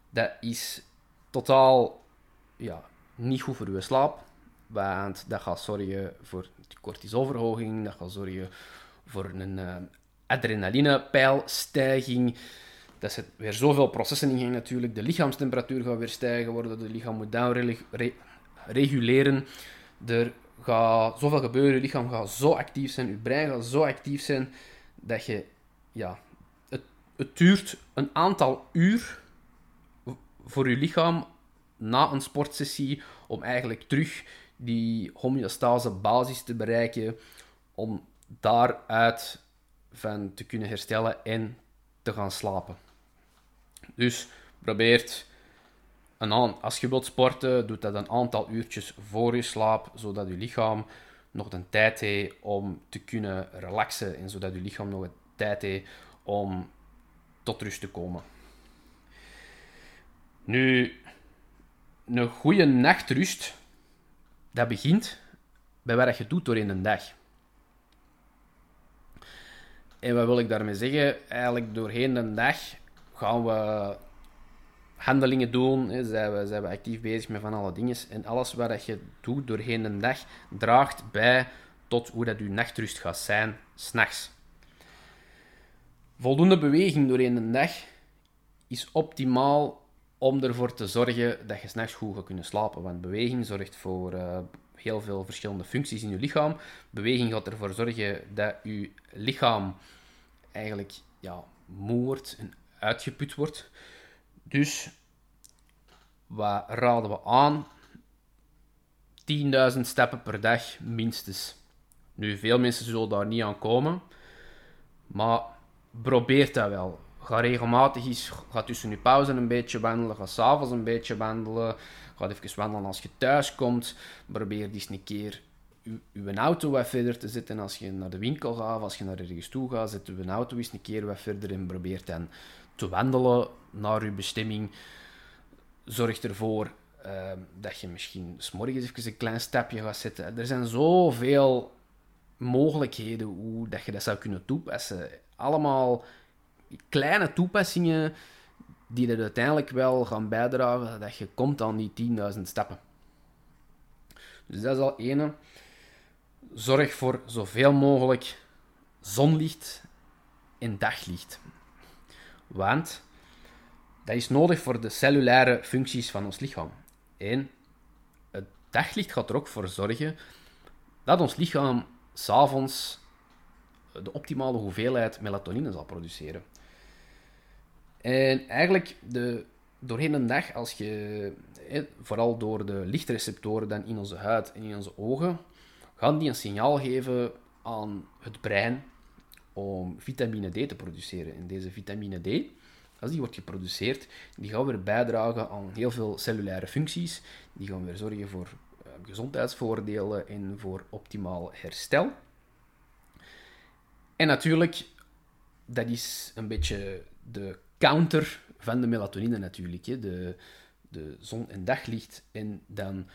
dat is totaal ja, niet goed voor je slaap. Want dat gaat zorgen voor cortisolverhoging, dat gaat zorgen voor een uh, adrenalinepeilstijging. Dat zit weer zoveel processen in gang natuurlijk. De lichaamstemperatuur gaat weer stijgen worden, het lichaam moet down reguleren. Er gaat zoveel gebeuren, je lichaam gaat zo actief zijn, je brein gaat zo actief zijn, dat je, ja, het, het duurt een aantal uur voor je lichaam na een sportsessie om eigenlijk terug die homeostase basis te bereiken, om daaruit van te kunnen herstellen en te gaan slapen. Dus probeert een als je wilt sporten, doe dat een aantal uurtjes voor je slaap, zodat je lichaam nog de tijd heeft om te kunnen relaxen en zodat je lichaam nog de tijd heeft om tot rust te komen. Nu, een goede nachtrust, dat begint bij wat je doet doorheen een dag. En wat wil ik daarmee zeggen? Eigenlijk doorheen de dag gaan we handelingen doen, hè, zijn, we, zijn we actief bezig met van alle dingen. En alles wat je doet doorheen de dag draagt bij tot hoe dat je nachtrust gaat zijn, s'nachts. Voldoende beweging doorheen de dag is optimaal om ervoor te zorgen dat je s'nachts goed gaat kunnen slapen. Want beweging zorgt voor uh, heel veel verschillende functies in je lichaam. Beweging gaat ervoor zorgen dat je lichaam eigenlijk ja, moe wordt en uitgeput wordt. Dus wat raden we aan? 10.000 stappen per dag minstens. Nu, veel mensen zullen daar niet aan komen, maar probeer dat wel. Ga regelmatig eens, ga tussen je pauze een beetje wandelen, ga s'avonds een beetje wandelen, ga even wandelen als je thuis komt. Probeer eens een keer je auto wat verder te zetten als je naar de winkel gaat, als je naar ergens toe gaat, zet je auto eens een keer wat verder en probeer dan te wandelen naar je bestemming. Zorg ervoor uh, dat je misschien s'morgens even een klein stapje gaat zetten. Er zijn zoveel mogelijkheden hoe dat je dat zou kunnen toepassen. Allemaal kleine toepassingen die er uiteindelijk wel gaan bijdragen dat je komt aan die 10.000 stappen. Dus dat is al ene. Zorg voor zoveel mogelijk zonlicht en daglicht. Want dat is nodig voor de cellulaire functies van ons lichaam. En het daglicht gaat er ook voor zorgen dat ons lichaam s'avonds de optimale hoeveelheid melatonine zal produceren. En eigenlijk de, doorheen de dag, als je, vooral door de lichtreceptoren dan in onze huid en in onze ogen, gaan die een signaal geven aan het brein om vitamine D te produceren. En deze vitamine D, als die wordt geproduceerd, die gaan weer bijdragen aan heel veel cellulaire functies. Die gaan weer zorgen voor uh, gezondheidsvoordelen en voor optimaal herstel. En natuurlijk, dat is een beetje de counter van de melatonine natuurlijk. Hè. De, de zon- en daglicht en dan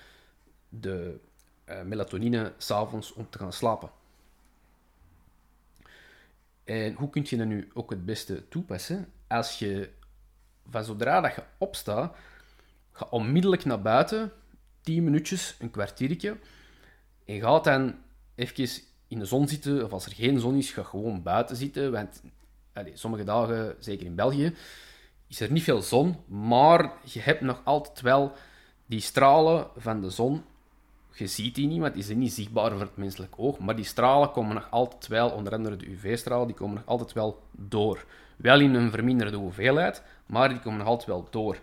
de uh, melatonine s'avonds om te gaan slapen. En hoe kun je dat nu ook het beste toepassen? Als je van zodra dat je opstaat, ga onmiddellijk naar buiten, 10 minuutjes, een kwartiertje, en ga dan even in de zon zitten, of als er geen zon is, ga gewoon buiten zitten, want allez, sommige dagen, zeker in België, is er niet veel zon, maar je hebt nog altijd wel die stralen van de zon. Je ziet die niet, want die zijn niet zichtbaar voor het menselijk oog, maar die stralen komen nog altijd wel, onder andere de UV-stralen, die komen nog altijd wel door. Wel in een verminderde hoeveelheid, maar die komen nog altijd wel door.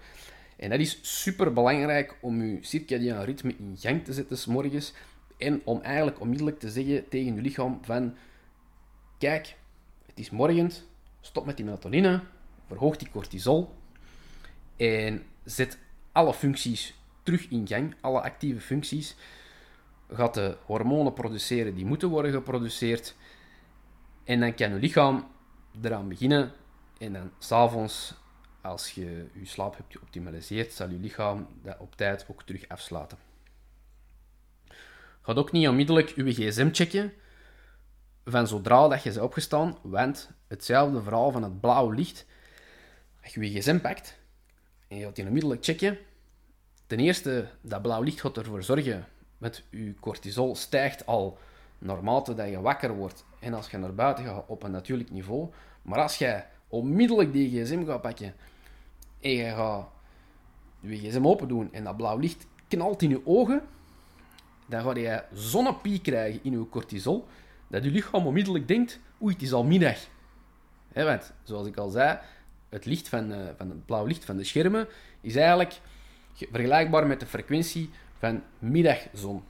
En dat is super belangrijk om je circadian ritme in gang te zetten s morgens. En om eigenlijk onmiddellijk te zeggen tegen je lichaam van... Kijk, het is morgen, stop met die melatonine, verhoog die cortisol en zet alle functies terug in gang, alle actieve functies. Gaat de hormonen produceren die moeten worden geproduceerd. En dan kan je lichaam eraan beginnen. En dan s'avonds, als je je slaap hebt geoptimaliseerd, zal je lichaam dat op tijd ook terug afsluiten. Gaat ook niet onmiddellijk je gsm checken van zodra dat je ze opgestaan, want hetzelfde verhaal van het blauwe licht. Als je je gsm pakt en je gaat die onmiddellijk checken, ten eerste, dat blauw licht gaat ervoor zorgen, met je cortisol stijgt al naarmate dat je wakker wordt en als je naar buiten gaat op een natuurlijk niveau. Maar als jij onmiddellijk die gsm gaat pakken en je gaat je gsm open doen en dat blauw licht knalt in je ogen, dan ga je zonnepiek krijgen in je cortisol, dat je lichaam onmiddellijk denkt, oei, het is al middag. He, want, zoals ik al zei, het licht van, uh, van het blauw licht van de schermen is eigenlijk vergelijkbaar met de frequentie van middagzon.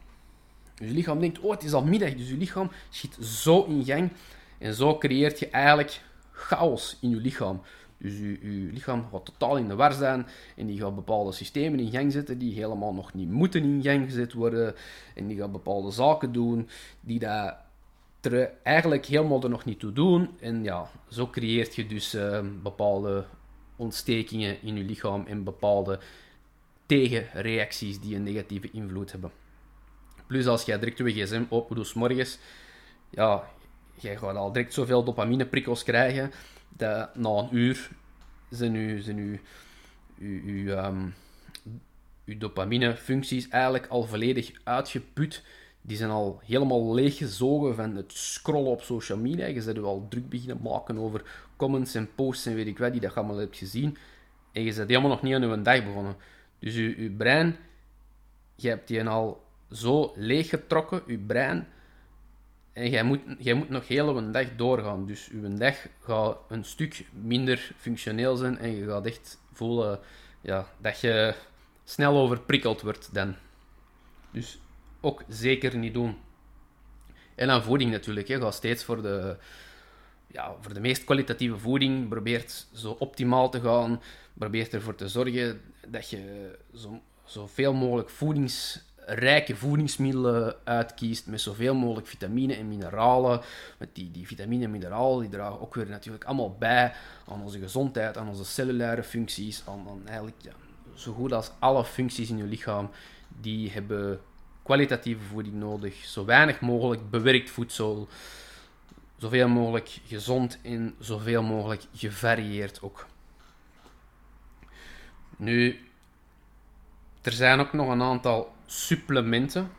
Dus je lichaam denkt, oh, het is al middag. Dus je lichaam schiet zo in gang. En zo creëert je eigenlijk chaos in je lichaam. Dus je, lichaam gaat totaal in de war zijn en die gaat bepaalde systemen in gang zetten die helemaal nog niet moeten in gang gezet worden. En die gaat bepaalde zaken doen die dat er eigenlijk helemaal er nog niet toe doen. En ja, zo creëert je dus uh, bepaalde ontstekingen in je lichaam en bepaalde tegenreacties die een negatieve invloed hebben. Plus als jij direct je gsm open doet morgens, ja, jij gaat al direct zoveel dopamineprikkels krijgen, dat na een uur zijn je, zijn uw, um, dopaminefuncties eigenlijk al volledig uitgeput. Die zijn al helemaal leeggezogen van het scrollen op social media. Je je al druk beginnen maken over comments en posts en weet ik wat, die dat je allemaal hebt gezien. En je bent helemaal nog niet aan je dag begonnen. Dus je, brein, je hebt die al zo leeggetrokken, je brein, en jij moet, jij moet nog heel een dag doorgaan. Dus je dag gaat een stuk minder functioneel zijn en je gaat echt voelen ja, dat je snel overprikkeld wordt dan. Dus ook zeker niet doen. En aan voeding natuurlijk. Je gaat steeds voor de, ja, voor de meest kwalitatieve voeding. Probeert zo optimaal te gaan. Probeert ervoor te zorgen dat je zo, zoveel mogelijk voedingsrijke voedingsmiddelen uitkiest. Met zoveel mogelijk vitamine en mineralen. Met die, die vitamine en mineralen die dragen ook weer natuurlijk allemaal bij aan onze gezondheid, aan onze cellulaire functies. Aan, aan eigenlijk ja, zo goed als alle functies in je lichaam. Die hebben kwalitatieve voeding nodig. Zo weinig mogelijk bewerkt voedsel. Zoveel mogelijk gezond en zoveel mogelijk gevarieerd ook. Nu, er zijn ook nog een aantal supplementen.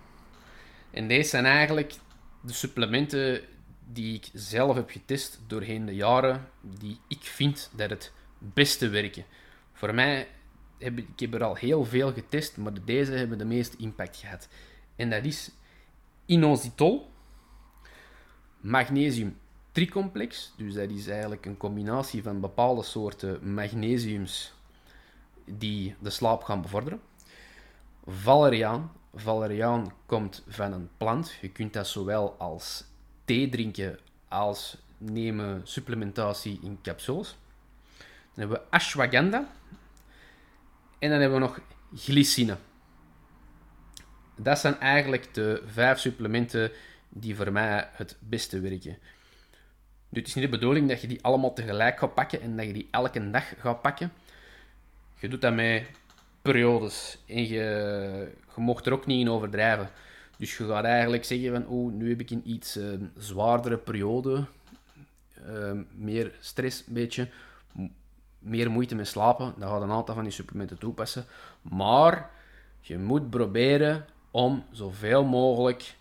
En deze zijn eigenlijk de supplementen die ik zelf heb getest doorheen de jaren, die ik vind dat het beste werken. Voor mij heb ik er al heel veel getest, maar deze hebben de meeste impact gehad. En dat is inositol, magnesium tricomplex, dus dat is eigenlijk een combinatie van bepaalde soorten magnesiums die de slaap gaan bevorderen. Valeriaan. Valeriaan komt van een plant. Je kunt dat zowel als thee drinken als nemen supplementatie in capsules. Dan hebben we ashwagandha. En dan hebben we nog glycine. Dat zijn eigenlijk de vijf supplementen die voor mij het beste werken. Nu, het is niet de bedoeling dat je die allemaal tegelijk gaat pakken en dat je die elke dag gaat pakken. Je doet dat met periodes en je, mocht er ook niet in overdrijven. Dus je gaat eigenlijk zeggen van, oh, nu heb ik een iets uh, zwaardere periode, uh, meer stress een beetje. meer moeite met slapen, dan gaat een aantal van die supplementen toepassen. Maar je moet proberen om zoveel mogelijk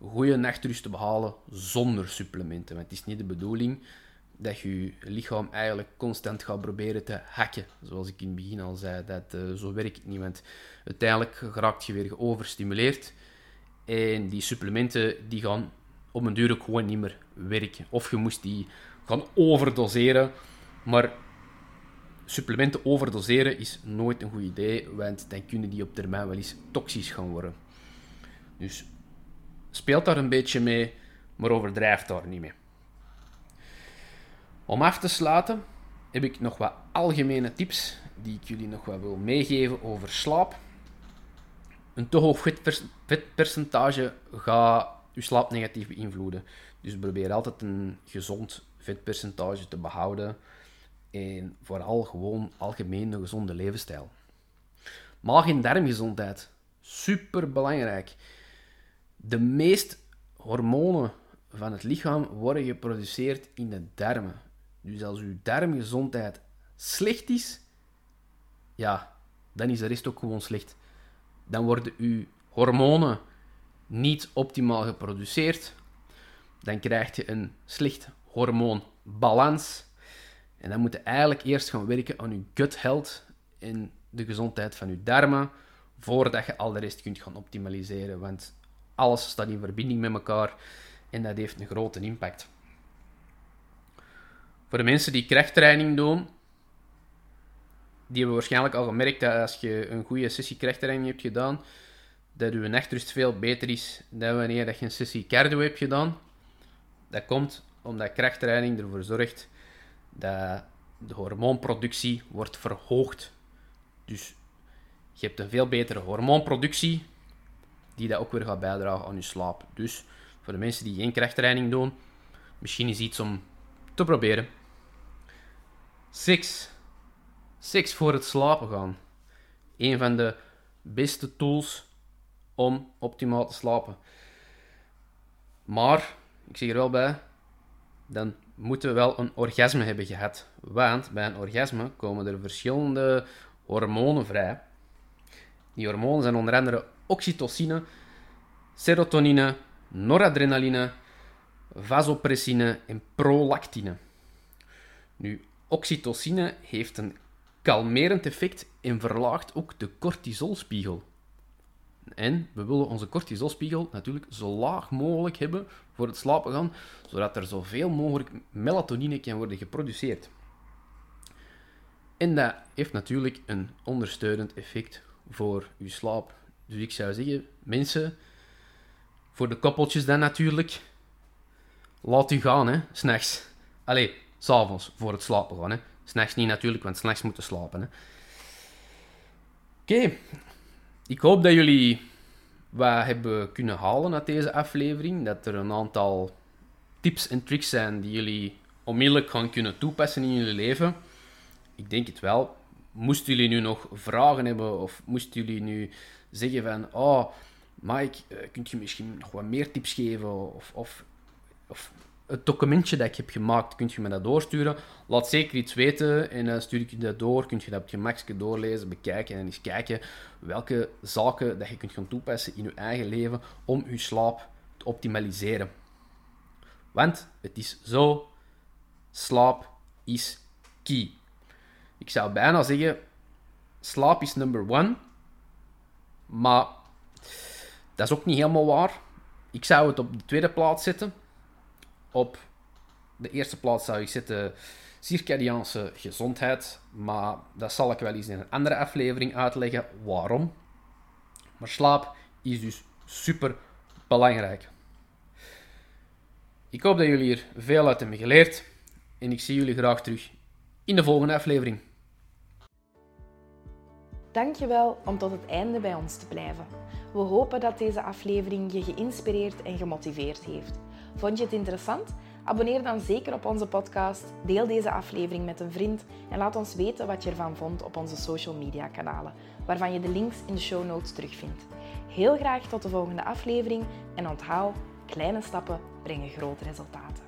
goede nachtrust te behalen zonder supplementen. Het is niet de bedoeling dat je lichaam eigenlijk constant gaat proberen te hacken. Zoals ik in het begin al zei, dat, uh, zo werkt het niet. Want uiteindelijk raakt je weer geoverstimuleerd. En die supplementen die gaan op een duur ook gewoon niet meer werken. Of je moest die gaan overdoseren. Maar supplementen overdoseren is nooit een goed idee, want dan kunnen die op termijn wel eens toxisch gaan worden. Dus speelt daar een beetje mee, maar overdrijft daar niet mee. Om af te sluiten heb ik nog wat algemene tips die ik jullie nog wat wil meegeven over slaap. Een te hoog vetpercentage gaat je slaap negatief beïnvloeden. Dus probeer altijd een gezond vetpercentage te behouden. En vooral gewoon algemeen een gezonde levensstijl. Maag- en darmgezondheid. Super belangrijk. De meeste hormonen van het lichaam worden geproduceerd in de darmen. Dus als uw darmgezondheid slecht is, ja, dan is de rest ook gewoon slecht. Dan worden uw hormonen niet optimaal geproduceerd. Dan krijg je een slecht hormoonbalans. En dan moet je eigenlijk eerst gaan werken aan je gut health en de gezondheid van je darmen, voordat je al de rest kunt gaan optimaliseren. Want alles staat in verbinding met elkaar en dat heeft een grote impact. Voor de mensen die krachttraining doen, die hebben waarschijnlijk al gemerkt dat als je een goede sessie krachttraining hebt gedaan, dat je nachtrust veel beter is dan wanneer je een sessie cardio hebt gedaan. Dat komt omdat krachttraining ervoor zorgt dat de hormoonproductie wordt verhoogd. Dus je hebt een veel betere hormoonproductie, die dat ook weer gaat bijdragen aan je slaap. Dus voor de mensen die geen krachttraining doen, misschien is iets om te proberen. Six. Six voor het slapen gaan. Een van de beste tools om optimaal te slapen. Maar, ik zeg er wel bij, dan moeten we wel een orgasme hebben gehad. Want bij een orgasme komen er verschillende hormonen vrij. Die hormonen zijn onder andere oxytocine, serotonine, noradrenaline, vasopressine en prolactine. Nu, oxytocine heeft een kalmerend effect en verlaagt ook de cortisolspiegel. En we willen onze cortisolspiegel natuurlijk zo laag mogelijk hebben voor het slapen gaan, zodat er zoveel mogelijk melatonine kan worden geproduceerd. En dat heeft natuurlijk een ondersteunend effect voor je slaap. Dus ik zou zeggen, mensen, voor de koppeltjes dan natuurlijk, laat u gaan, hè, s'nachts. Allee, s'avonds voor het slapen gaan, hè. S'nachts niet natuurlijk, want s'nachts moeten slapen. Oké, ik hoop dat jullie wat hebben kunnen halen uit deze aflevering. Dat er een aantal tips en tricks zijn die jullie onmiddellijk gaan kunnen toepassen in jullie leven. Ik denk het wel. Moesten jullie nu nog vragen hebben of moesten jullie nu zeggen van... Oh, Mike, eh, kunt je misschien nog wat meer tips geven? Of, of, of het documentje dat ik heb gemaakt, kunt je me dat doorsturen. Laat zeker iets weten en dan stuur ik je dat door. Kun je dat op je makkelijke doorlezen, bekijken en eens kijken welke zaken dat je kunt gaan toepassen in je eigen leven om je slaap te optimaliseren. Want het is zo, slaap is key. Ik zou bijna zeggen, slaap is number one. Maar dat is ook niet helemaal waar. Ik zou het op de tweede plaats zetten. Op de eerste plaats zou ik zetten circadiaanse gezondheid. Maar dat zal ik wel eens in een andere aflevering uitleggen waarom. Maar slaap is dus super belangrijk. Ik hoop dat jullie hier veel uit hebben geleerd. En ik zie jullie graag terug in de volgende aflevering. Dankjewel om tot het einde bij ons te blijven. We hopen dat deze aflevering je geïnspireerd en gemotiveerd heeft. Vond je het interessant? Abonneer dan zeker op onze podcast, deel deze aflevering met een vriend en laat ons weten wat je ervan vond op onze social media kanalen, waarvan je de links in de show notes terugvindt. Heel graag tot de volgende aflevering en onthoud, kleine stappen brengen grote resultaten.